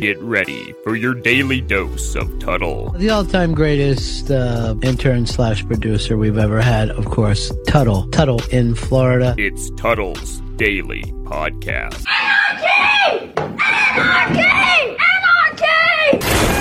Get ready for your daily dose of Tuttle. The all-time greatest uh, intern slash producer we've ever had, of course, Tuttle. Tuttle in Florida. It's Tuttle's Daily Podcast. Anarchy! Anarchy! Anarchy!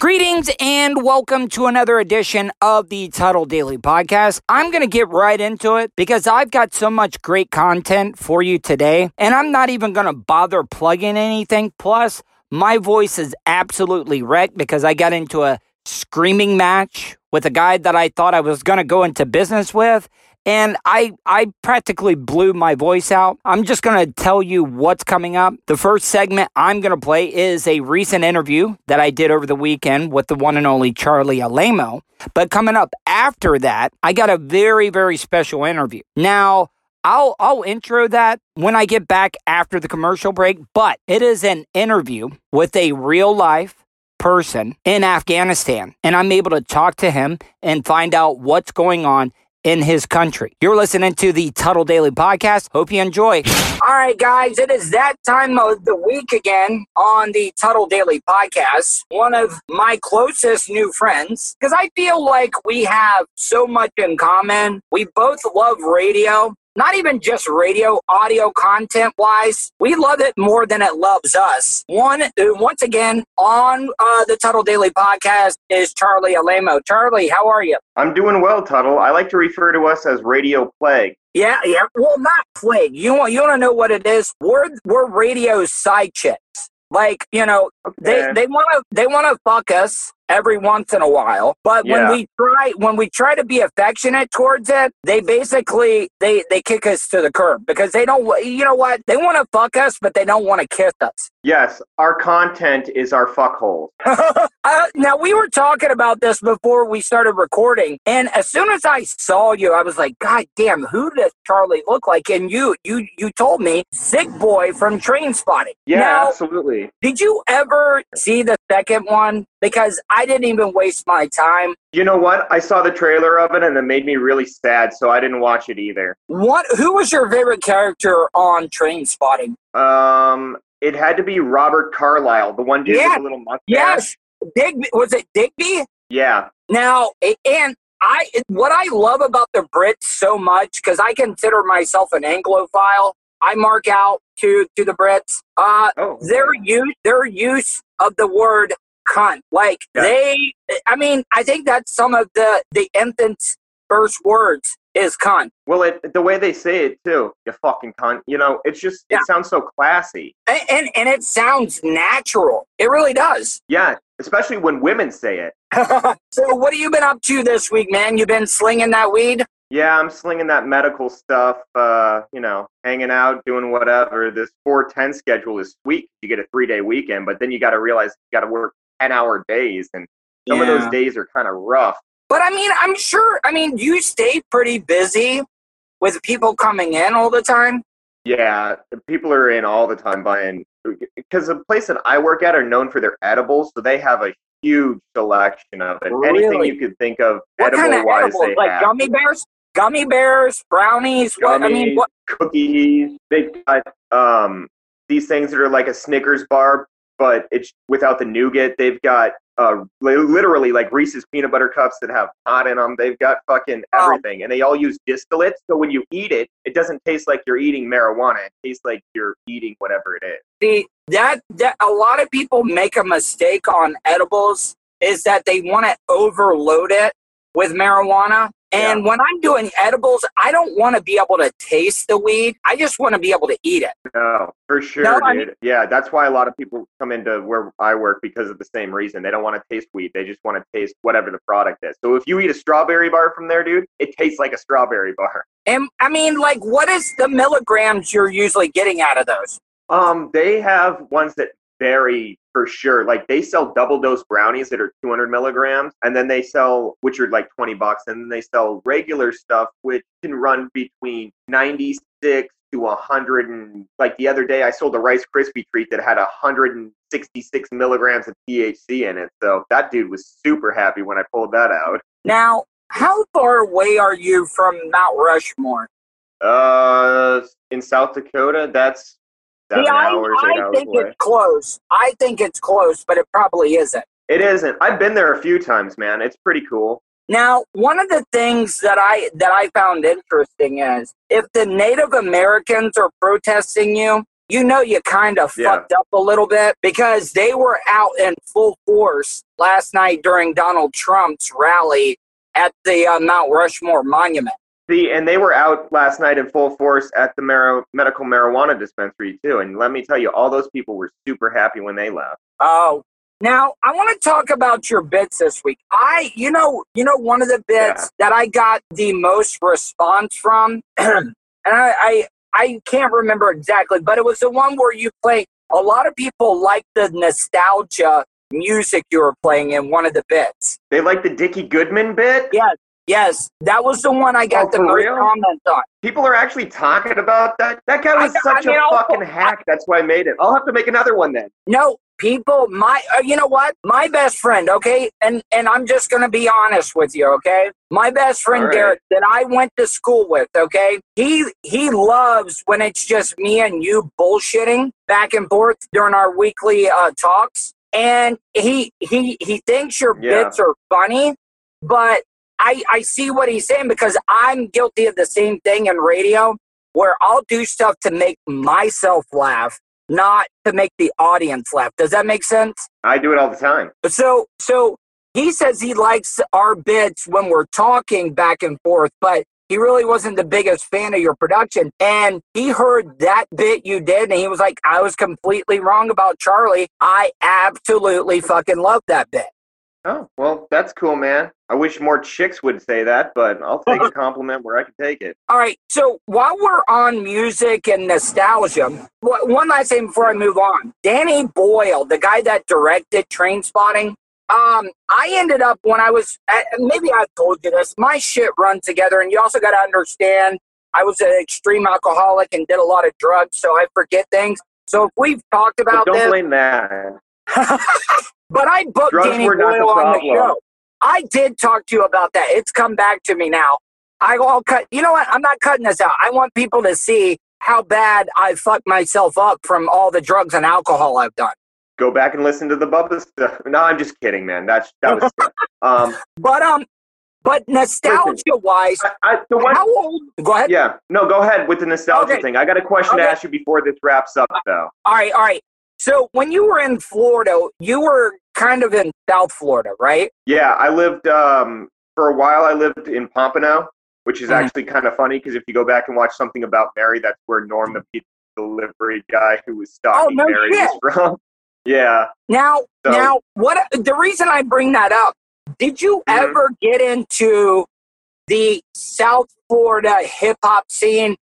Greetings and welcome to another edition of the Tuttle Daily Podcast. I'm going to get right into it because I've got so much great content for you today, and I'm not even going to bother plugging anything. Plus, my voice is absolutely wrecked because I got into a screaming match with a guy that I thought I was going to go into business with, and I I practically blew my voice out. I'm just going to tell you what's coming up. The first segment I'm going to play is a recent interview that I did over the weekend with the one and only Charlie Alamo. But coming up after that, I got a very very special interview. Now, I'll I'll intro that when I get back after the commercial break, but it is an interview with a real life person in Afghanistan and I'm able to talk to him and find out what's going on in his country. You're listening to the Tuttle Daily Podcast. Hope you enjoy. All right, guys, it is that time of the week again on the Tuttle Daily Podcast. One of my closest new friends, because I feel like we have so much in common. We both love radio not even just radio audio content wise we love it more than it loves us. One uh, once again on uh, the tuttle daily podcast is charlie alamo. Charlie how are you? I'm doing well, Tuttle. I like to refer to us as Radio Plague. yeah yeah. Well not plague. You want you want to know what it is? We're we're radio side chicks. Like you know they they want to they want to fuck us every once in a while but when we try when we try to be affectionate towards it they basically they they kick us to the curb because they don't you know what? They want to fuck us but they don't want to kiss us Yes, our content is our fuckholes. uh, now we were talking about this before we started recording and as soon as i saw you i was like god damn who does charlie look like and you you you told me sick boy from Trainspotting Yeah, now absolutely. Did you ever see the second one? Because I didn't even waste my time. You know what? I saw the trailer of it and it made me really sad, so I didn't watch it either. What? Who was your favorite character on Trainspotting? Um, it had to be Robert Carlyle, the one dude Yeah. with the little mustache. Yes, Digby. Was it Digby? Yeah. Now, and I, what I love about the Brits so much, because I consider myself an Anglophile. I mark out to to the Brits. Uh, Oh. their use their use of the word cunt like Yeah. they i mean i think that's some of the the infant's first words is cunt Well, it the way they say it too, you fucking cunt. You know, it's just Yeah. it sounds so classy. and, and and it sounds natural it really does Yeah, especially when women say it. so what have you been up to this week man you been slinging that weed Yeah, I'm slinging that medical stuff, uh, you know, hanging out, doing whatever. This 410 schedule is sweet. You get a three day weekend, but then you got to realize you got to work 10 hour days, and some of those days are kind of rough. But i mean i'm sure i mean you stay pretty busy with people coming in all the time Yeah, people are in all the time buying, because the place that I work at are known for their edibles, so they have a huge selection of it. Anything you could think of what kind edible of wise, edibles like have. gummy bears gummy bears brownies what i mean what cookies. They've got um, these things that are like a Snickers bar, but it's without the nougat. They've got uh, literally like Reese's peanut butter cups that have pot in them. They've got fucking Oh. everything, and they all use distillates. So when you eat it, it doesn't taste like you're eating marijuana. It tastes like you're eating whatever it is. See that that a lot of people make a mistake on edibles is that they want to overload it with marijuana. And when I'm doing edibles, I don't want to be able to taste the weed. I just want to be able to eat it. No, for sure, No, I dude. yeah, that's why a lot of people come into where I work because of the same reason. They don't want to taste weed. They just want to taste whatever the product is. So if you eat a strawberry bar from there, dude, it tastes like a strawberry bar. And I mean, like, what is the milligrams you're usually getting out of those? Um, they have ones that vary for sure. Like they sell double dose brownies that are 200 milligrams, and then they sell which are like 20 bucks, and then they sell regular stuff which can run between 96 to 100 and like the other day I sold a Rice Krispie treat that had 166 milligrams of THC in it. So that dude was super happy when I pulled that out. Now, how far away are you from Mount Rushmore? Uh, in South Dakota, that's seven See, I, hours, eight I hours think away. it's close. I think it's close, but it probably isn't. It isn't. I've been there a few times, man. It's pretty cool. Now, one of the things that I that I found interesting is if the Native Americans are protesting you, you know you kind of Yeah. fucked up a little bit because they were out in full force last night during Donald Trump's rally at the uh, Mount Rushmore Monument. See, and they were out last night in full force at the mar- medical marijuana dispensary too. And let me tell you, all those people were super happy when they left. Oh, now I want to talk about your bits this week. I, you know, you know, one of the bits that I got the most response from, and I, I, I can't remember exactly, but it was the one where you play. A lot of people like the nostalgia music you were playing in one of the bits. They like the Dickie Goodman bit. Yes, yes, that was the one I got Oh, the most real? comments on. People are actually talking about that. That guy I- was such I mean, a fucking hack. That's why I made it. I'll have to make another one then. No, people, my, uh, you know what? My best friend, okay, and and I'm just gonna be honest with you, okay. My best friend right. Derek that I went to school with, okay. He he loves when it's just me and you bullshitting back and forth during our weekly uh, talks, and he he he thinks your Yeah. bits are funny, but I I see what he's saying because I'm guilty of the same thing in radio where I'll do stuff to make myself laugh not to make the audience laugh. Does that make sense? I do it all the time. So, so he says he likes our bits when we're talking back and forth, but he really wasn't the biggest fan of your production. And he heard that bit you did, and he was like, "I was completely wrong about Charlie. I absolutely fucking love that bit." Oh, well, that's cool, man. I wish more chicks would say that, but I'll take a compliment where I can take it. All right. So while we're on music and nostalgia, one last thing before I move on. Danny Boyle, the guy that directed Trainspotting, um, I ended up when I was, uh, maybe I told you this, my shit run together. And you also got to understand, I was an extreme alcoholic and did a lot of drugs, so I forget things. So if we've talked But about don't this, blame that. but I booked Drugs Danny Boyle on the show. I did talk to you about that. It's come back to me now. I, I'll cut. You know what? I'm not cutting this out. I want people to see how bad I fucked myself up from all the drugs and alcohol I've done. Go back and listen to the Bubba stuff. No, I'm just kidding, man. That's that was. um, But um, but nostalgia wise, I, I, the one, how old? Go ahead. yeah, no, go ahead with the nostalgia Okay. thing. I got a question to ask you before this wraps up, though. All right, all right. So when you were in Florida, you were kind of in South Florida, right? Yeah, I lived um, for a while. I lived in Pompano, which is Mhm. actually kind of funny because if you go back and watch something about Mary, that's where Norm, the pizza delivery guy who was stalking Oh, no Mary, shit. was from. Yeah, Now, So- now, what? The reason I bring that up, did you Mhm. ever get into the South Florida hip hop scene,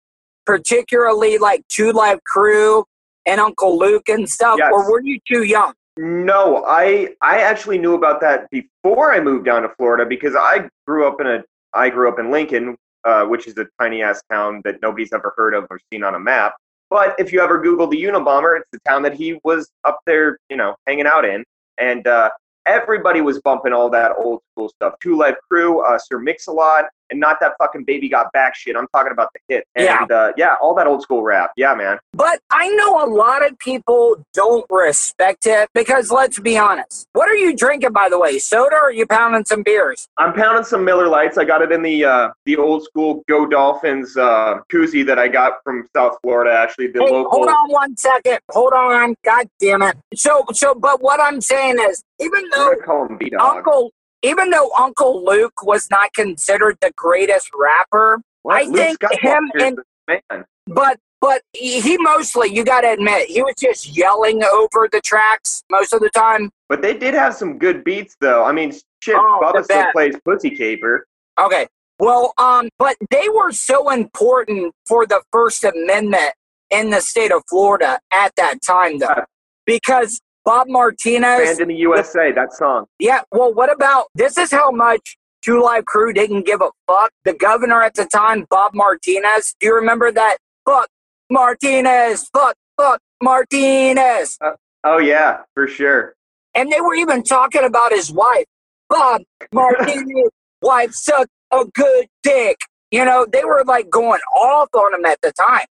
particularly like Two Live Crew and Uncle Luke and stuff, Yes. or were you too young? No, I I actually knew about that before I moved down to Florida because I grew up in a I grew up in Lincoln, uh, which is a tiny ass town that nobody's ever heard of or seen on a map. But if you ever Google the Unabomber, it's the town that he was up there, you know, hanging out in, and uh, everybody was bumping all that old school stuff. Two Live Crew, uh, Sir Mix-a-Lot, and not that fucking Baby Got Back shit. I'm talking about the hit. Yeah. And uh, yeah, all that old school rap. Yeah, man. But I know a lot of people don't respect it because let's be honest. What are you drinking, by the way? Soda or are you pounding some beers? I'm pounding some Miller Lites. I got it in the uh, the old school Go Dolphins uh, koozie that I got from South Florida. Actually, the Hey, local. hold on one second. Hold on. God damn it. So, so, but what I'm saying is, even though gonna call him B Dog. Uncle, even though Uncle Luke was not considered the greatest rapper, I think him and- man. but but he mostly, you got to admit, he was just yelling over the tracks most of the time. But they did have some good beats, though. I mean, shit. Oh, Bubba still plays Pussy Caper. Okay. Well, um, but they were so important for the First Amendment in the state of Florida at that time, though, because Bob Martinez. Banned in the USA. That song. Yeah, well, what about this? Is how much Two Live Crew didn't give a fuck. The governor at the time, Bob Martinez. Do you remember that? Fuck Martinez. Fuck, fuck Martinez. Uh, oh yeah, for sure. And they were even talking about his wife, Bob Martinez. wife sucked a good dick. You know, they were like going off on him at the time.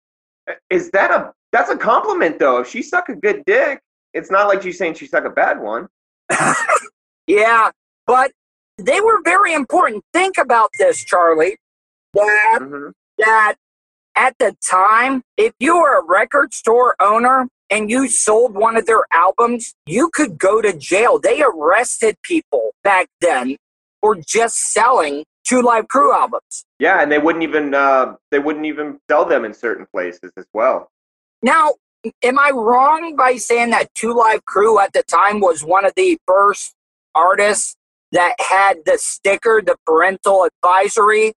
Uh, is that a That's a compliment, though. If she suck a good dick, it's not like she's saying she suck a bad one. Yeah, but they were very important. Think about this, Charlie. That hmm that at the time, if you were a record store owner and you sold one of their albums, you could go to jail. They arrested people back then for just selling two live crew albums. Yeah, and they wouldn't even uh, they wouldn't even sell them in certain places as well. Now, am I wrong by saying that Two Live Crew at the time was one of the first artists that had the sticker, the parental advisory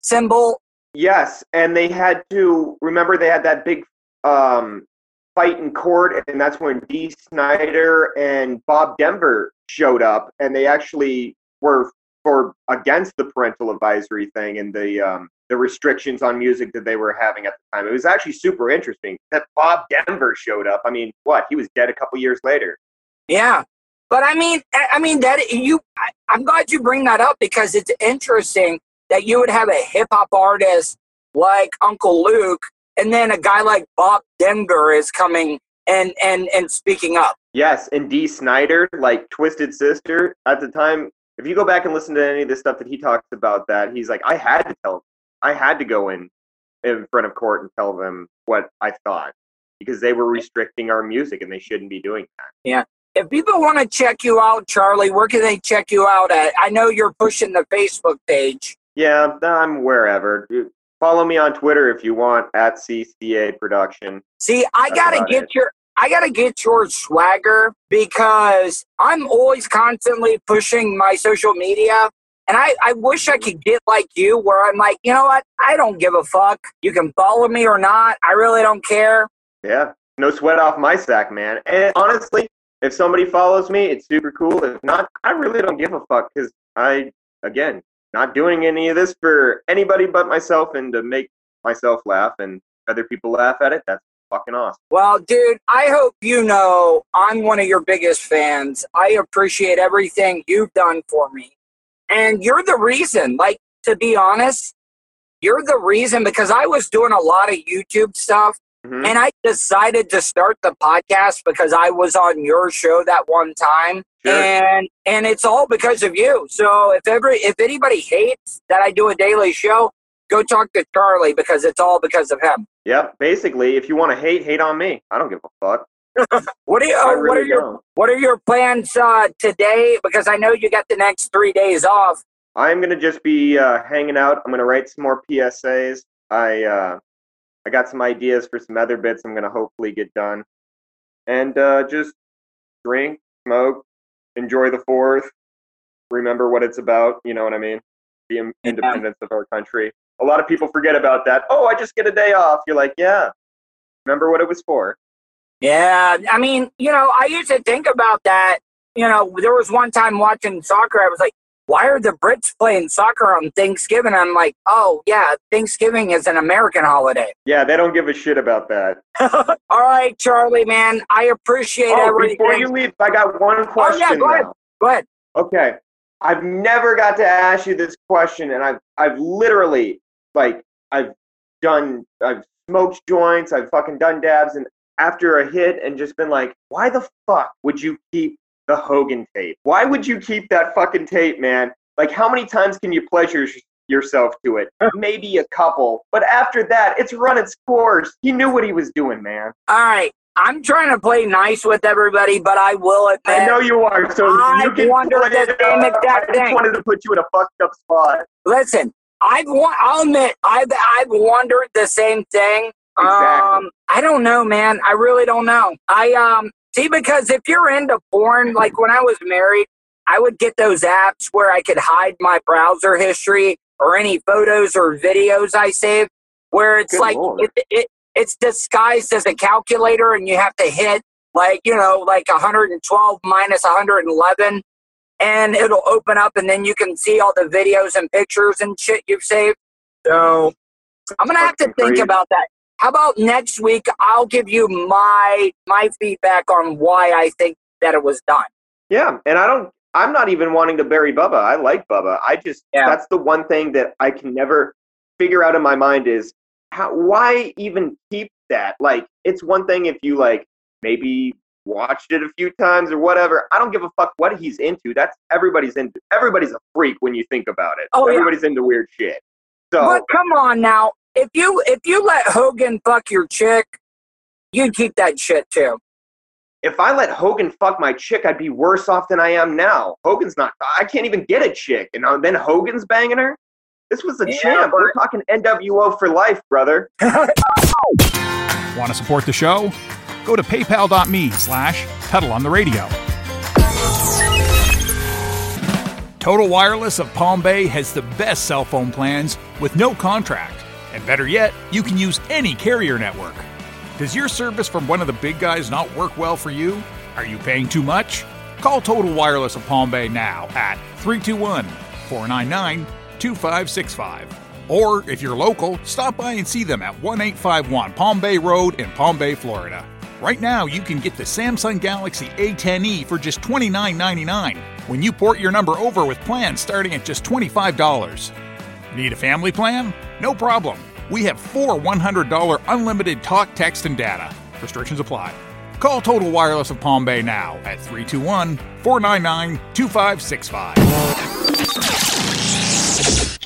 symbol? Yes, and they had to remember they had that big um, fight in court, and that's when Dee Snider and Bob Denver showed up, and they actually were for against the parental advisory thing and the um, the restrictions on music that they were having at the time. It was actually super interesting that Bob Denver showed up. I mean, what? He was dead a couple years later. Yeah. But I mean, I mean that you. I, I'm glad you bring that up because it's interesting that you would have a hip hop artist like Uncle Luke, and then a guy like Bob Denver is coming and and and speaking up. Yes, and Dee Snider, like Twisted Sister, at the time, if you go back and listen to any of the stuff that he talks about, that he's like, I had to tell, I had to go in in front of court and tell them what I thought because they were restricting our music and they shouldn't be doing that. Yeah. If people want to check you out, Charlie, where can they check you out at? I know you're pushing the Facebook page. Yeah, I'm wherever. Follow me on Twitter if you want at CCA Production. See, I That's gotta get it. your I gotta get your swagger because I'm always constantly pushing my social media. And I, I wish I could get like you where I'm like, you know what? I don't give a fuck. You can follow me or not. I really don't care. Yeah, no sweat off my sack, man. And honestly, if somebody follows me, it's super cool. If not, I really don't give a fuck because I, again, not doing any of this for anybody but myself and to make myself laugh and other people laugh at it. That's fucking off. Well, dude, I hope you know I'm one of your biggest fans. I appreciate everything you've done for me. And you're the reason, like, to be honest, you're the reason because I was doing a lot of YouTube stuff Mhm. and I decided to start the podcast because I was on your show that one time. Sure. And and it's all because of you. So if every if anybody hates that I do a daily show, go talk to Charlie because it's all because of him. Yep. Basically, if you want to hate, hate on me. I don't give a fuck. What are you, uh, what are your don't. What are your plans uh, today? Because I know you got the next three days off. I'm gonna just be uh, hanging out. I'm gonna write some more PSAs. I uh, I got some ideas for some other bits. I'm gonna hopefully get done, and uh, just drink, smoke, enjoy the Fourth. Remember what it's about. You know what I mean? The in- independence of our country. A lot of people forget about that. Oh, I just get a day off. You're like, yeah. Remember what it was for. Yeah, I mean, you know, I used to think about that. You know, there was one time watching soccer, I was like, why are the Brits playing soccer on Thanksgiving? I'm like, oh, yeah, Thanksgiving is an American holiday. Yeah, they don't give a shit about that. All right, Charlie, man, I appreciate Oh, everything. before you leave, I got one question Oh, yeah, go ahead. now. Go ahead. Okay. I've never got to ask you this question and I've I've literally like I've done I've smoked joints, I've fucking done dabs and after a hit and just been like, why the fuck would you keep the Hogan tape? Why would you keep that fucking tape, man? Like how many times can you pleasure yourself to it? Maybe a couple. But after that, it's run its course. He knew what he was doing, man. All right. I'm trying to play nice with everybody, but I will admit. I know you are, so I you can wondered play the same exact I thing. just wanted to put you in a fucked up spot. Listen, I've I'll admit I've I've wondered the same thing. Exactly. Um, I don't know, man. I really don't know. I um see because if you're into porn, like when I was married, I would get those apps where I could hide my browser history or any photos or videos I saved, where it's Good like it, it it's disguised as a calculator, and you have to hit like you know like 112 minus 111 and it'll open up and then you can see all the videos and pictures and shit you've saved. So I'm gonna have to think about that. How about next week? I'll give you my my feedback on why I think that it was done. Yeah, and I don't. I'm not even wanting to bury Bubba. I like Bubba. I just Yeah. that's the one thing that I can never figure out in my mind is how why even keep that. Like, it's one thing if you like maybe watched it a few times or whatever. I don't give a fuck what he's into. That's everybody's into. Everybody's a freak when you think about it. Oh, yeah. everybody's into weird shit. So But come on now, if you if you let Hogan fuck your chick, you'd keep that shit too. if I let Hogan fuck my chick, I'd be worse off than I am now. Hogan's not. I can't even get a chick, and uh, then Hogan's banging her. This was a Yeah, champ. We're talking NWO for life, brother. Want to support the show? Go to paypal.me slash Tuttle on the radio. Total Wireless of Palm Bay has the best cell phone plans with no contract. And better yet, you can use any carrier network. Does your service from one of the big guys not work well for you? Are you paying too much? Call Total Wireless of Palm Bay now at 321 499 2565. Or if you're local, stop by and see them at 1851 Palm Bay Road in Palm Bay, Florida. Right now, you can get the Samsung Galaxy A10e for just $29.99 when you port your number over with plans starting at just $25. Need a family plan? No problem. We have four $100 unlimited talk, text, and data. Restrictions apply. Call Total Wireless of Palm Bay now at 321 499 2565.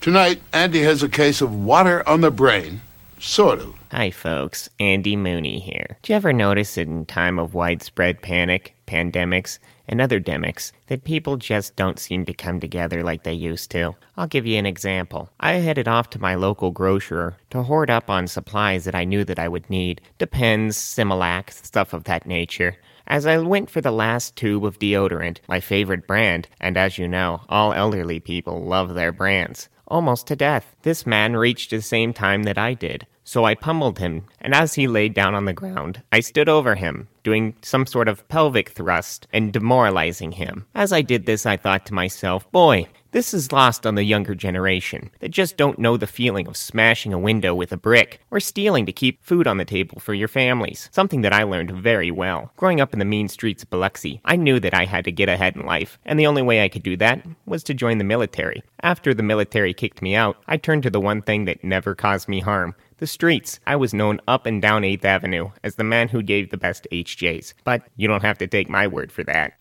Tonight, Andy has a case of water on the brain. Sort of. Hi, folks. Andy Mooney here. Do you ever notice in time of widespread panic, pandemics, and other demics that people just don't seem to come together like they used to? I'll give you an example. I headed off to my local grocer to hoard up on supplies that I knew that I would need. Depends, Similac, stuff of that nature. As I went for the last tube of deodorant, my favorite brand, and as you know, all elderly people love their brands, almost to death, this man reached the same time that I did. So I pummeled him, and as he lay down on the ground, I stood over him, doing some sort of pelvic thrust and demoralizing him. As I did this, I thought to myself, boy, this is lost on the younger generation that just don't know the feeling of smashing a window with a brick or stealing to keep food on the table for your families. Something that I learned very well. Growing up in the mean streets of Biloxi, I knew that I had to get ahead in life, and the only way I could do that was to join the military. After the military kicked me out, I turned to the one thing that never caused me harm the streets. I was known up and down 8th Avenue as the man who gave the best HJs. But you don't have to take my word for that.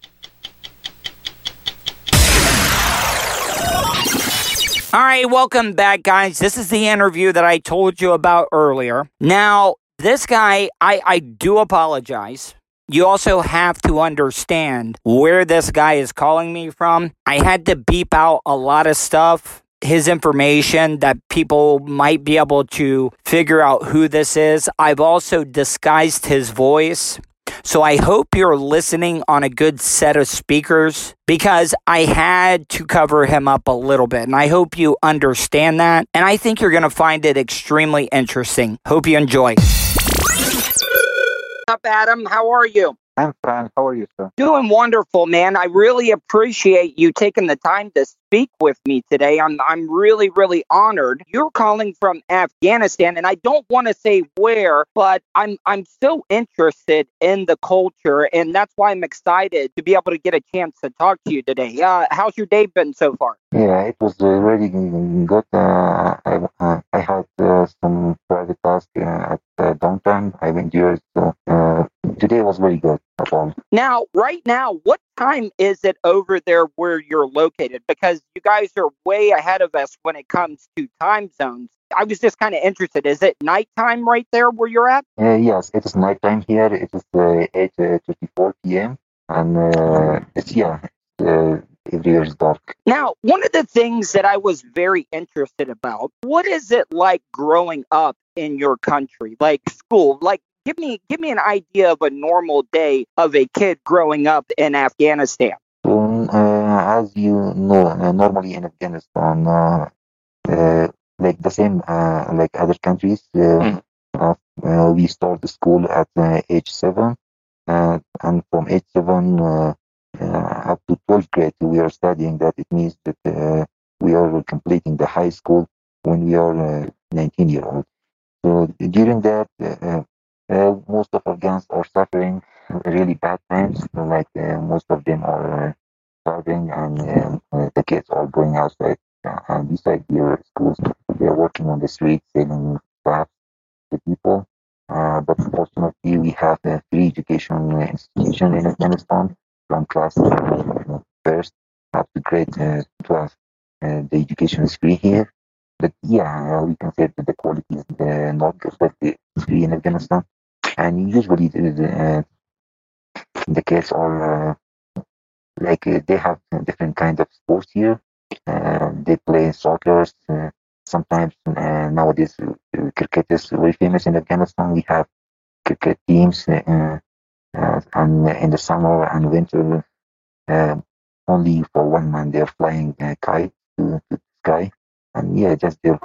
All right, welcome back, guys. This is the interview that I told you about earlier. Now, this guy, I, I do apologize. You also have to understand where this guy is calling me from. I had to beep out a lot of stuff, his information that people might be able to figure out who this is. I've also disguised his voice. So I hope you're listening on a good set of speakers because I had to cover him up a little bit. And I hope you understand that. And I think you're going to find it extremely interesting. Hope you enjoy. Up, Adam? How are you? I'm fine. How are you, sir? Doing wonderful, man. I really appreciate you taking the time to speak with me today. I'm I'm really really honored. You're calling from Afghanistan and I don't want to say where, but I'm I'm so interested in the culture and that's why I'm excited to be able to get a chance to talk to you today. Uh, how's your day been so far? Yeah, it was uh, really good. Uh, I, uh, I had uh, some private tasks uh, at uh, downtime. I've endured. So uh, today was really good. Now, right now, what time is it over there where you're located? Because you guys are way ahead of us when it comes to time zones. I was just kind of interested. Is it nighttime right there where you're at? Uh, yes, it is nighttime here. It is uh, 8:34 p.m. and uh, it's yeah, uh, everywhere is dark. Now, one of the things that I was very interested about, what is it like growing up in your country? Like school, like give me give me an idea of a normal day of a kid growing up in Afghanistan. So, uh, as you know, uh, normally in Afghanistan, uh, uh, like the same uh, like other countries, uh, we start the school at uh, age seven, uh, and from age seven uh, uh, up to 12th grade, we are studying that. It means that uh, we are completing the high school when we are uh, 19 year old. So during that, uh, uh, most of Afghans are suffering really bad times. Like uh, most of them are uh, starving, and um, uh, the kids are going outside uh, and beside their schools. They are working on the streets selling stuff to people. But fortunately, we have a free education institution in Afghanistan from class first up to grade uh, 12. Uh, the education is free here. But yeah, we can say that the quality is not it's free in Afghanistan. And usually the, uh, the kids are uh, like uh, they have different kind of sports here. They play soccer. Sometimes nowadays cricket is very famous in Afghanistan. We have cricket teams, and in the summer and winter, only for one month they're flying uh, kite to the sky, and yeah, just they're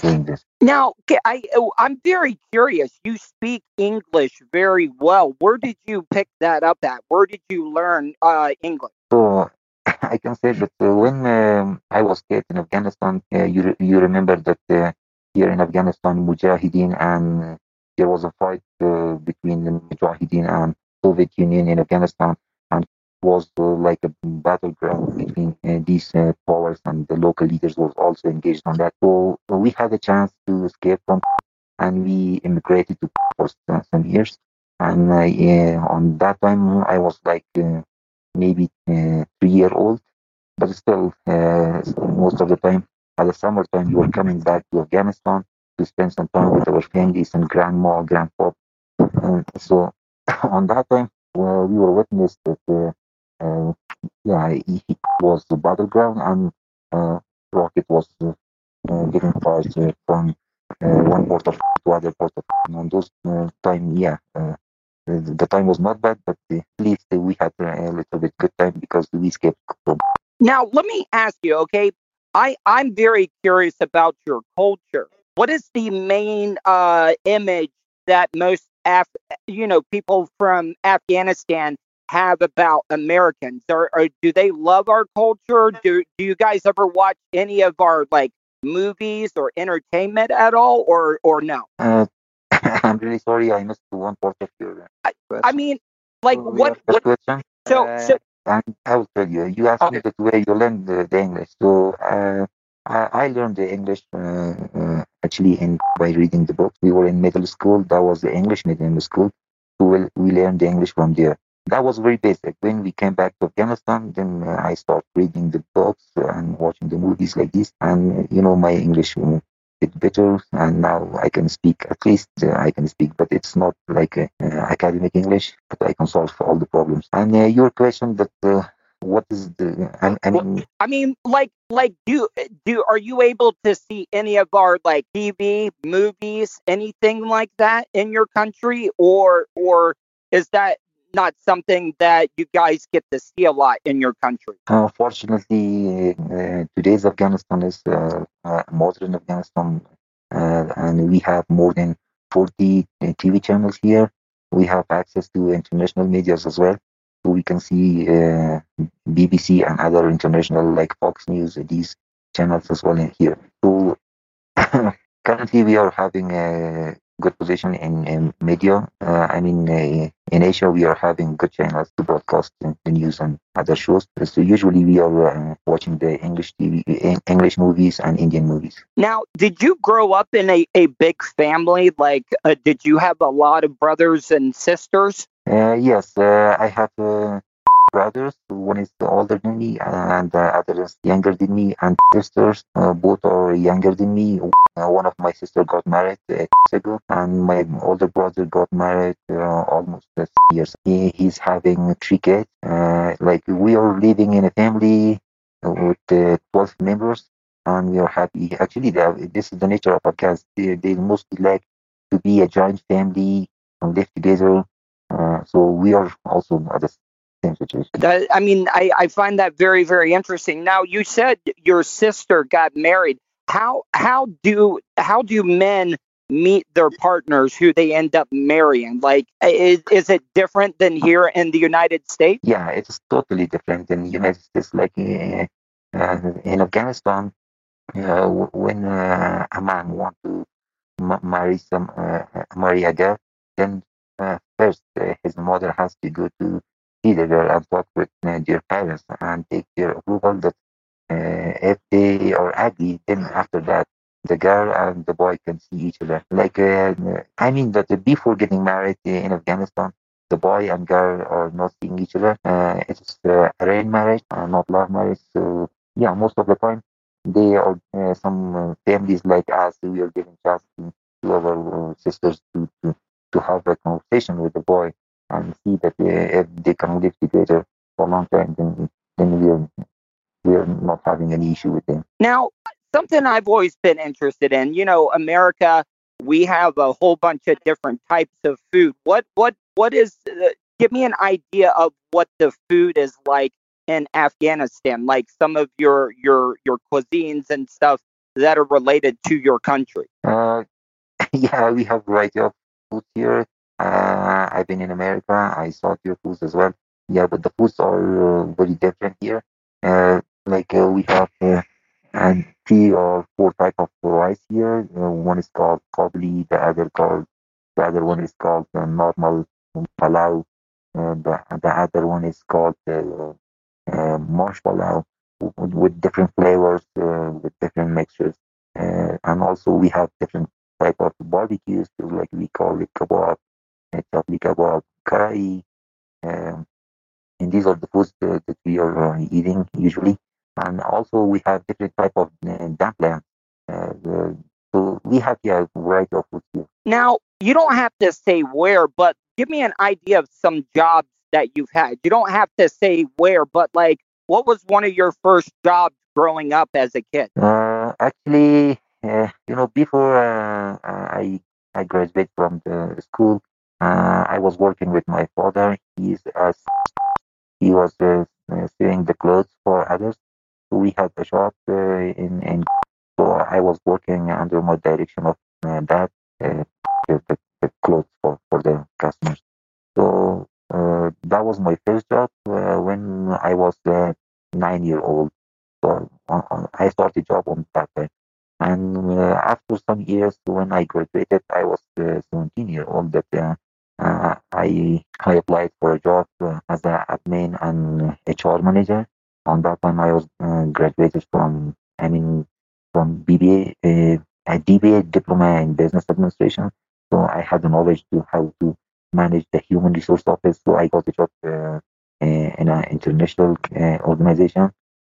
doing this. Now, I oh, I'm very curious. You speak English very well. Where did you pick that up at? Where did you learn uh, English? So I can say that uh, when um, I was kid in Afghanistan, uh, you re- you remember that uh, here in Afghanistan, Mujahideen and there was a fight uh, between the Mujahideen and Soviet Union in Afghanistan, was uh, like a battleground between uh, these uh, powers, and the local leaders was also engaged on that. So uh, we had a chance to escape from, and we immigrated to for some years. And uh, on that time, I was like. Uh, maybe uh, three year old, but still, uh, most of the time, at the summertime, we were coming back to Afghanistan to spend some time with our families and grandma, grandpa. And so, on that time, well, we were witness that, uh, yeah, it, was the battleground and uh, rocket was uh, uh, getting fired uh, from uh, one port of to other port of. And those time, yeah. The time was not bad, but at least we had a little bit good time because we escaped. Now, let me ask you, okay? I I'm very curious about your culture. What is the main uh, image that most Af- you know people from Afghanistan have about Americans? Or, or do they love our culture? Do do you guys ever watch any of our like movies or entertainment at all, or or no? Uh, I'm really sorry, I missed one part of your uh. I mean, like what? what question? so so And I will tell you. You asked me okay. that where you learned the, the English. So uh, I, I learned the English uh, uh, actually in by reading the book. We were in middle school. That was the English medium school. So we, we learned the English from there. That was very basic. When we came back to Afghanistan, then uh, I started reading the books and watching the movies like this. And you know, my English uh, bit better, and now I can speak. At least uh, I can speak, but it's not like uh, uh, academic English. But I can solve all the problems. And uh, your question that uh, what is the? I, I Well, mean, I mean, like, like, do do are you able to see any of our like TV movies, anything like that in your country, or or is that not something that you guys get to see a lot in your country? Unfortunately, uh, today's Afghanistan is uh, uh, modern Afghanistan, uh, and we have more than 40 TV channels here. We have access to international medias as well, so we can see uh, BBC and other international like Fox News, these channels as well in here. So currently, we are having a good position in, in media. Uh, I mean, uh, in Asia, we are having good channels to broadcast the news and other shows. So usually, we are uh, watching the English TV, English movies and Indian movies. Now, did you grow up in a, a big family? Like, uh, did you have a lot of brothers and sisters? Uh, yes, uh, I have uh, brothers. One is older than me, and the other is younger than me. And sisters, uh, both are younger than me. Uh, one of my sister got married uh, years ago, and my older brother got married uh, almost three years. He, he's having three kids. Uh, like we are living in a family with uh, 12 members, and we are happy. Actually, the, this is the nature of podcast. They, they mostly like to be a joint family and live together. So we are also at the I mean, I, I find that very, very interesting. Now, you said your sister got married. How how do how do men meet their partners who they end up marrying? Like, is, is it different than here in the United States? Yeah, it's totally different in the United States. Like uh, uh, in Afghanistan, uh, when a man wants to m- marry some marry a girl, then first his mother has to go to girl and talk with their parents and take their approval that if they are agree, then after that the girl and the boy can see each other. Like uh, I mean that before getting married uh, in Afghanistan, the boy and girl are not seeing each other. Uh, it's uh, arranged marriage, uh, not love marriage. So yeah, most of the time they are uh, some uh, families like us. We are giving chance to, to our sisters to, to to have a conversation with the boy and see that uh, if they can live together for a long time, then then we are we are not having any issue with them. Now, something I've always been interested in, you know, America, we have a whole bunch of different types of food. What what what is uh, give me an idea of what the food is like in Afghanistan, like some of your your your cuisines and stuff that are related to your country. Uh, yeah, we have variety of food here. Uh, I've been in America. I saw your foods as well. Yeah, but the foods are uh, very different here. Uh, like uh, we have and three or four type of rice here. One is called kabli, the other called the other one is called uh, normal palau. The the other one is called uh, uh, marsh palau with, with different flavors, uh, with different mixtures, uh, and also we have different type of barbecues, like we call it kebab, chapli kebab, karai, um, and these are the foods that, that we are uh, eating usually. And also we have different type of uh, dumplings. Uh, the- so we have yeah, a variety of foods here. Now, you don't have to say where, but give me an idea of some jobs that you've had. You don't have to say where, but like, what was one of your first jobs growing up as a kid? Uh, actually, uh, you know, before uh, I I graduated from the school, uh, I was working with my father. He's uh, he was uh, uh, sewing the clothes for others. We had a shop uh, in in. So I was working under my direction of uh, that the, the, the clothes for for the customers. So that was my first job when I was nine year old. So I started job on that time. And uh, after some years, when I graduated, I was uh, 17 year old. That uh, uh, I I applied for a job uh, as an admin and HR manager. On that time, I was uh, graduated from I mean from BBA, uh, a DBA diploma in business administration. So I had the knowledge to how to manage the human resource office. So I got a job uh, uh, in an international uh, organization,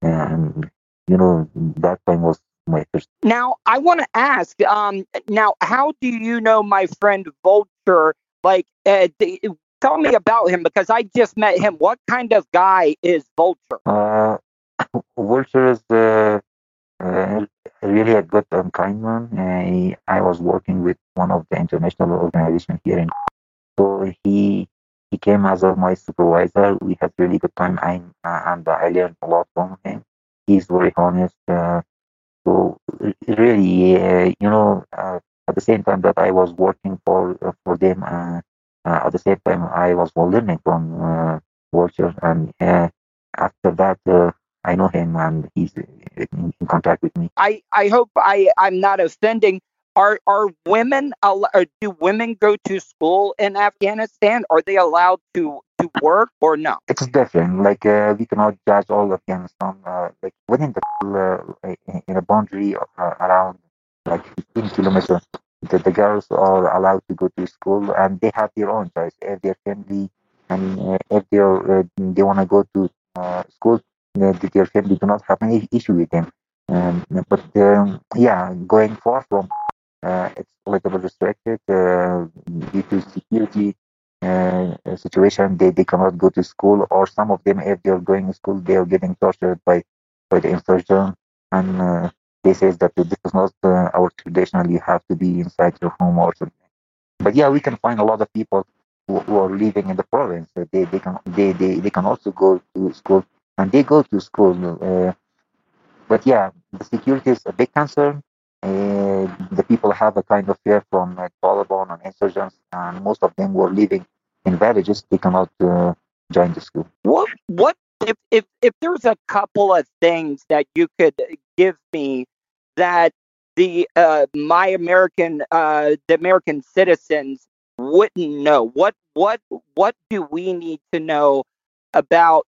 and you know that time was my first. Now, I want to ask, um, now, how do you know my friend Vulture? Like, uh, tell me about him because I just met him. What kind of guy is Vulture? Uh, Vulture is uh, uh, really a good and kind man. I, I was working with one of the international organizations here in so he he came as a, my supervisor. We had really good time, I, and I learned a lot from him. He's very honest. Uh, so really, you know, uh, at the same time that I was working for uh, for them, uh, uh, at the same time I was learning from uh, Vulture, and uh, after that uh, I know him, and he's in, in contact with me. I, I hope I, I'm not offending. Are are women or do women go to school in Afghanistan? Are they allowed to to work or no? It's different. Like uh, we cannot judge all Afghanistan. Uh, like within the uh, in a boundary uh, around like 15 kilometers, the, the girls are allowed to go to school and they have their own choice. If their family and uh, if they are, uh, they want to go to uh, school, uh, their family do not have any issue with them. Um, but um, yeah, going far from uh, it's a little bit restricted due to security uh, situation. They, they cannot go to school, or some of them, if they're going to school, they are getting tortured by by the insurgent, and uh, they says that this is not uh, our traditional. You have to be inside your home or something. But yeah, we can find a lot of people who, who are living in the province. Uh, They they can they, they, they can also go to school, and they go to school. Uh, but yeah, the security is a big concern. Uh, the people have a kind of fear from uh, Taliban and insurgents, and most of them were living in villages. They cannot uh, join the school. What what if if if there's a couple of things that you could give me that the uh, my American uh, the American citizens wouldn't know? What what what do we need to know about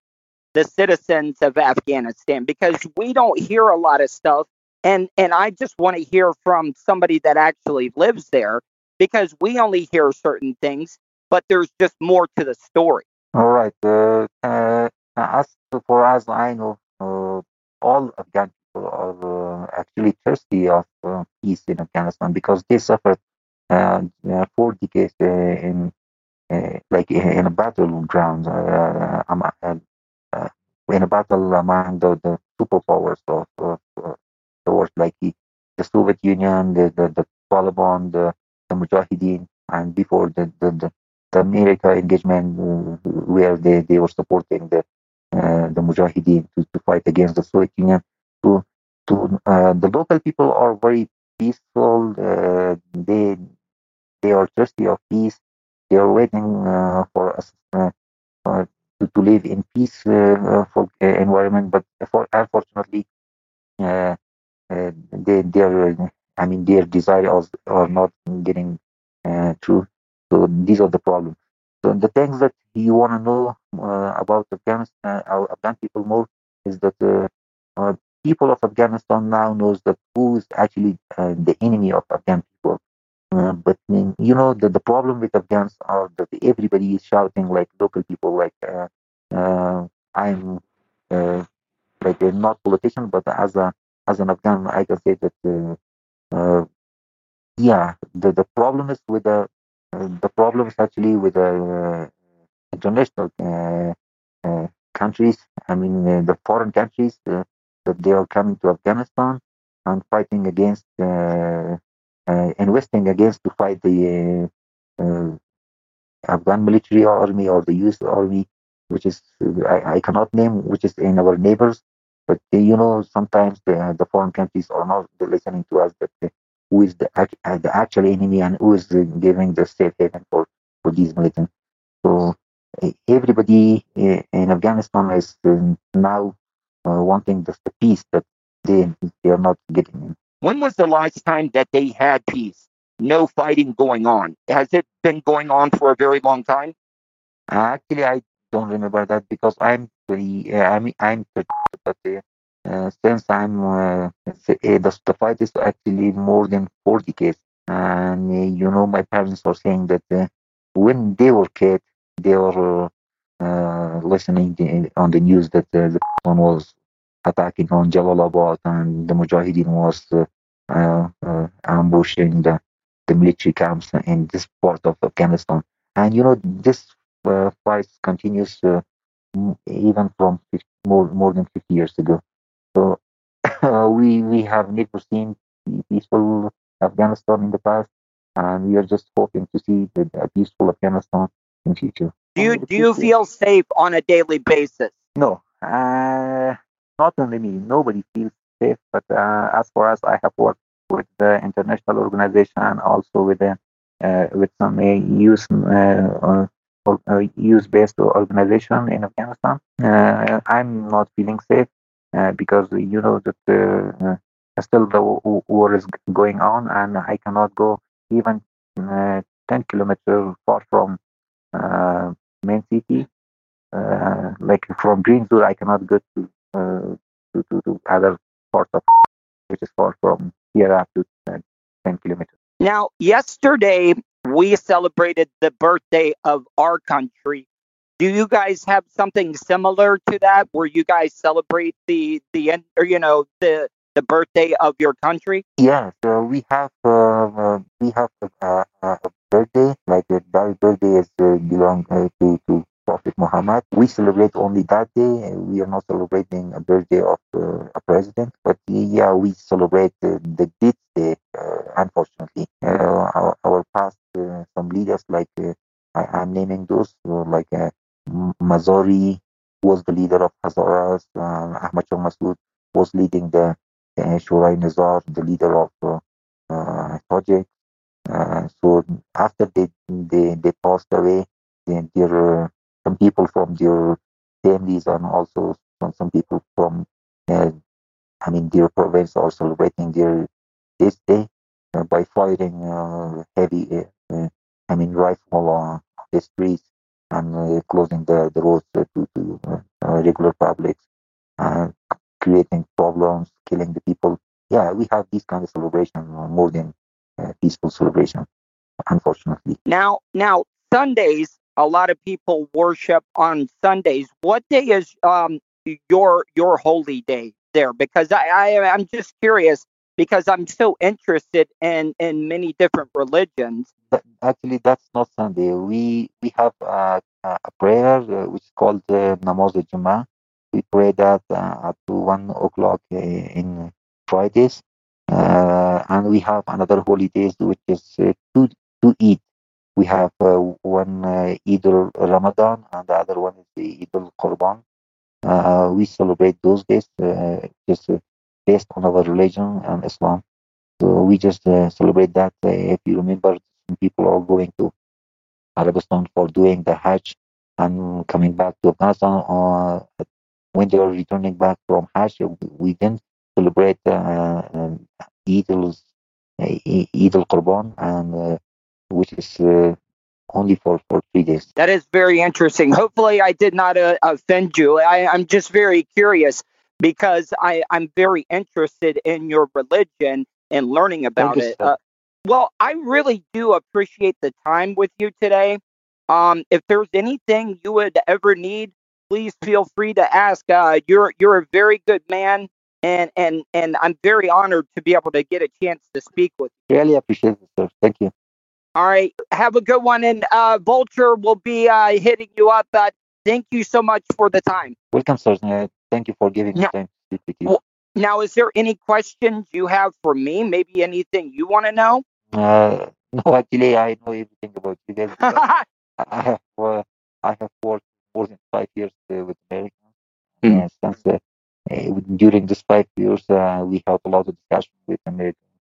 the citizens of Afghanistan? Because we don't hear a lot of stuff, and and I just want to hear from somebody that actually lives there because we only hear certain things. but there's just more to the story. All right. Uh, uh, as for as I know, uh, all Afghan people are uh, actually thirsty of uh, peace in Afghanistan because they suffered uh, four decades in like in a battleground, in a battle among the, the superpowers of, of the world, like the, the Soviet Union, the, the, the Taliban, the, the Mujahideen, and before the, the, the America engagement uh, where they, they were supporting the uh, the Mujahideen to, to fight against the Soviet Union. To to uh, the local people are very peaceful. Uh, they they are thirsty of peace. They are waiting uh, for us uh, to, to live in peace for environment. But for unfortunately, they they are I mean their desires are not getting through. So these are the problems. So the things that you want to know uh, about Afghanistan, Afghan people more, is that uh, uh, people of Afghanistan now knows that who is actually uh, the enemy of Afghan people. Uh, but you know the, the problem with Afghans are that everybody is shouting like local people, like I'm like not politician, but as a as an Afghan, I can say that yeah, the, the problem is with the the problem is actually with uh, the uh, international uh, uh, countries. I mean, uh, the foreign countries uh, that they are coming to Afghanistan and fighting against, investing against to fight the Afghan military army or the US army, which is I, I cannot name, which is in our neighbors. But you know, sometimes the, the foreign countries are not listening to us. That who is the, uh, the actual enemy and who is giving the safe haven for, for these militants. So everybody in Afghanistan is um, now uh, wanting the, the peace that they, they are not getting. When was the last time that they had peace? No fighting going on. Has it been going on for a very long time? Actually, I don't remember that because I'm pretty, uh, I'm, I'm pretty, but uh, uh, since I'm uh, the, the fight is actually more than 40 decades, and uh, you know my parents are saying that when they were kids, they were listening on the news that the one was attacking on Jalalabad and the Mujahideen was uh, uh, ambushing the, the military camps in this part of Afghanistan. And you know, this uh, fight continues even from 50, more more than 50 years ago. So we we have never seen peaceful Afghanistan in the past, and we are just hoping to see the, a peaceful Afghanistan in future. Do you do you feel safe on a daily basis? No, uh, not only me. Nobody feels safe. But uh, as far as I have worked with the international organization, and also with the uh, with some uh, youth uh, uh, youth-based organization in Afghanistan, uh, I'm not feeling safe. Uh, because you know that uh, uh, still the war is going on and I cannot go even 10 kilometers far from main city. like from Green I cannot go to, to, to, to other parts of which is far from here up to 10 kilometers. Now, yesterday we celebrated the birthday of our country do you guys have something similar to that where you guys celebrate the the end or you know the the birthday of your country? Yes, uh, we have uh, uh, we have a, a, birthday like uh, that birthday is uh, belong uh, to to Prophet Muhammad. We celebrate only that day. We are not celebrating a birthday of uh, a president, but yeah, we celebrate the death day. unfortunately, our, our past some leaders like I, am naming those like Mazari was the leader of Hazaras. Uh, Ahmad Shah Massoud was leading the uh, Shura-e Nazar, the leader of uh, uh, Tajik. Uh, so after they, they, they passed away, then there some people from their families and also some, some people from, uh, I mean, their province are celebrating their this day uh, by firing heavy, I mean, rifle on the streets and uh, closing the, the roads to, to uh, regular public and creating problems, killing the people. Yeah, we have this kind of celebration more than uh, peaceful celebration, unfortunately. Now, now, Sundays, a lot of people worship on Sundays. What day is um, your your holy day there? Because I, I I'm just curious because I'm so interested in in many different religions. Actually, that's not Sunday. We we have uh, a prayer uh, which is called uh, Namaz Juma. We pray that uh, at one o'clock uh, in Fridays, uh, and we have another holidays which is uh, to to eat. We have one uh, Eid al-Ramadan and the other one is the Eid al-Qurban. Uh, we celebrate those days just based on our religion and Islam. So we just uh, celebrate that. Uh, if you remember, some people are going to Arabistan for doing the Hajj and coming back to Afghanistan. Uh, when they are returning back from Hajj, we then celebrate uh, um, Eid al Eid al Qurban, and uh, which is uh, only for for three days. That is very interesting. Hopefully, I did not uh, offend you. I, I'm just very curious because I, I'm very interested in your religion and learning about it. Uh, well, I really do appreciate the time with you today. Um, if there's anything you would ever need, please feel free to ask. Uh, you're you're a very good man, and and and I'm very honored to be able to get a chance to speak with you. Really appreciate it, sir. Thank you. All right, have a good one, and uh, Vulture will be uh, hitting you up. Uh, thank you so much for the time. Welcome, sir. Thank you for giving me time to speak with you. Well, now, is there any questions you have for me? Maybe anything you want to know? Uh, no, actually, I know everything about you guys. I have uh, I have worked more than five years uh, with Americans. Mm. Uh, since during these five years, uh, we had a lot of discussion with Americans,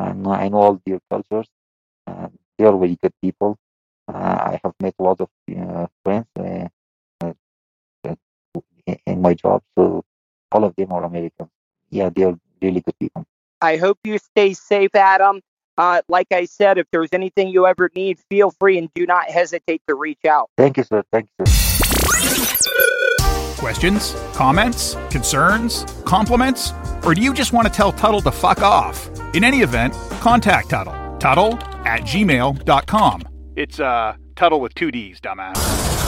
and I know all their cultures. They are very good people. Uh, I have met a lot of uh, friends in- in my job, so all of them are Americans. Yeah, they are really good people. I hope you stay safe, Adam. Uh, like I said, if there's anything you ever need, feel free and do not hesitate to reach out. Thank you, sir. Thank you, sir. Questions, comments, concerns, compliments? Or do you just want to tell Tuttle to fuck off? In any event, contact Tuttle. Tuttle at gmail.com. It's uh, Tuttle with two D's, dumbass.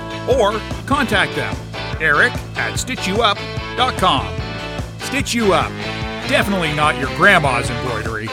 or contact them, Eric at StitchYouUp.com. Stitch You Up. Definitely not your grandma's embroidery.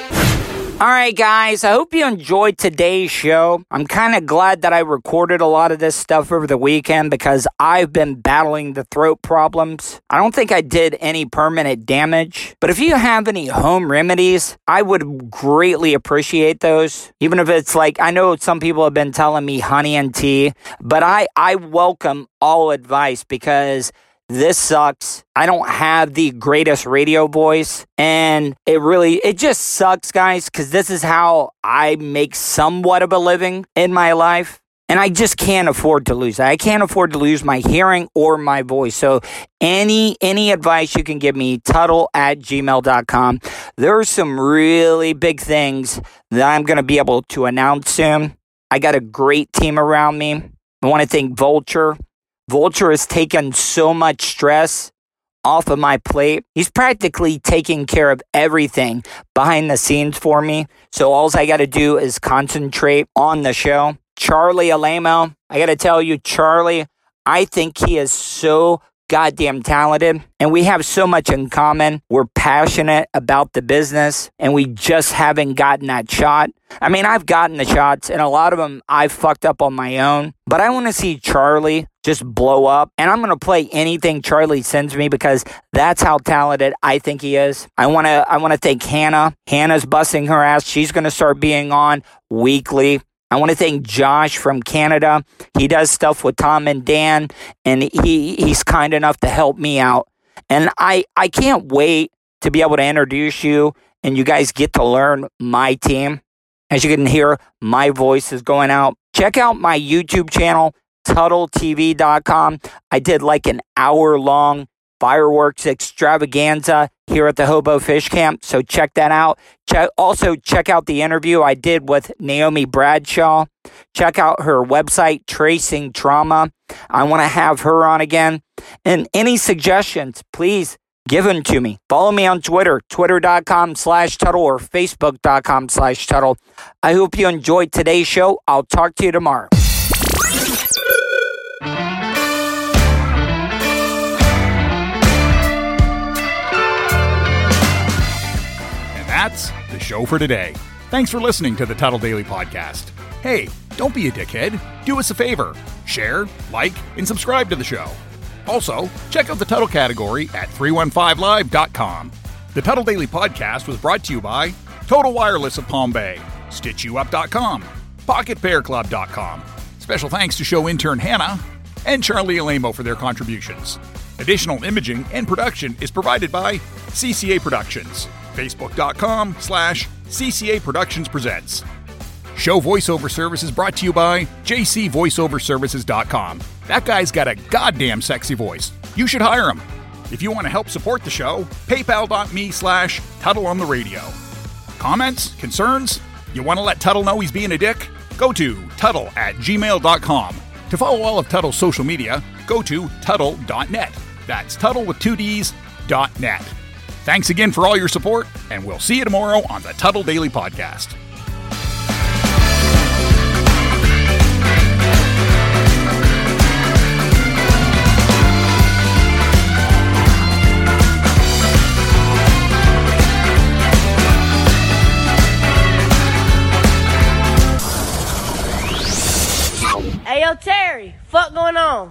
All right, guys, I hope you enjoyed today's show. I'm kind of glad that I recorded a lot of this stuff over the weekend because I've been battling the throat problems. I don't think I did any permanent damage, but if you have any home remedies, I would greatly appreciate those. Even if it's like, I know some people have been telling me honey and tea, but I, I welcome all advice because this sucks. I don't have the greatest radio voice and it really it just sucks guys cuz this is how I make somewhat of a living in my life and I just can't afford to lose. I can't afford to lose my hearing or my voice. So any any advice you can give me, tuttle at gmail.com. There are some really big things that I'm gonna be able to announce soon. I got a great team around me. I want to thank Vulture. Vulture has taken so much stress off of my plate. He's practically taking care of everything behind the scenes for me. So all I got to do is concentrate on the show. Charlie Alamo, I got to tell you, Charlie, I think he is so goddamn talented and we have so much in common. We're passionate about the business and we just haven't gotten that shot. I mean, I've gotten the shots and a lot of them I've fucked up on my own, but I want to see Charlie just blow up and I'm going to play anything Charlie sends me because that's how talented I think he is. I want to I want to thank Hannah. Hannah's busting her ass. She's going to start being on weekly. I want to thank Josh from Canada. He does stuff with Tom and Dan, and he he's kind enough to help me out. And I I can't wait to be able to introduce you, and you guys get to learn my team. As you can hear, my voice is going out. Check out my YouTube channel, TuttleTV.com. I did like an hour long fireworks extravaganza here at the Hobo Fish Camp. So check that out. Check, also, check out the interview I did with Naomi Bradshaw. Check out her website, Tracing Trauma. I want to have her on again. And any suggestions, please give them to me. Follow me on Twitter, twitter.com slash Tuttle or facebook.com slash Tuttle. I hope you enjoyed today's show. I'll talk to you tomorrow. And that's the show for today. Thanks for listening to the Tuttle Daily Podcast. Hey, don't be a dickhead. Do us a favor share, like, and subscribe to the show. Also, check out the Tuttle category at 315live.com. The Tuttle Daily Podcast was brought to you by Total Wireless of Palm Bay, StitchYouUp.com, PocketPairClub.com. Special thanks to show intern Hannah and Charlie Alamo for their contributions. Additional imaging and production is provided by CCA Productions, Facebook.com slash CCA Productions Presents. Show voiceover service is brought to you by jcvoiceoverservices.com. That guy's got a goddamn sexy voice. You should hire him. If you want to help support the show, paypal.me slash Tuttle on the radio. Comments? Concerns? You want to let Tuttle know he's being a dick? Go to Tuttle at gmail.com. To follow all of Tuttle's social media, go to Tuttle.net. That's Tuttle with two D's, dot net. Thanks again for all your support, and we'll see you tomorrow on the Tuttle Daily Podcast. Fuck going on?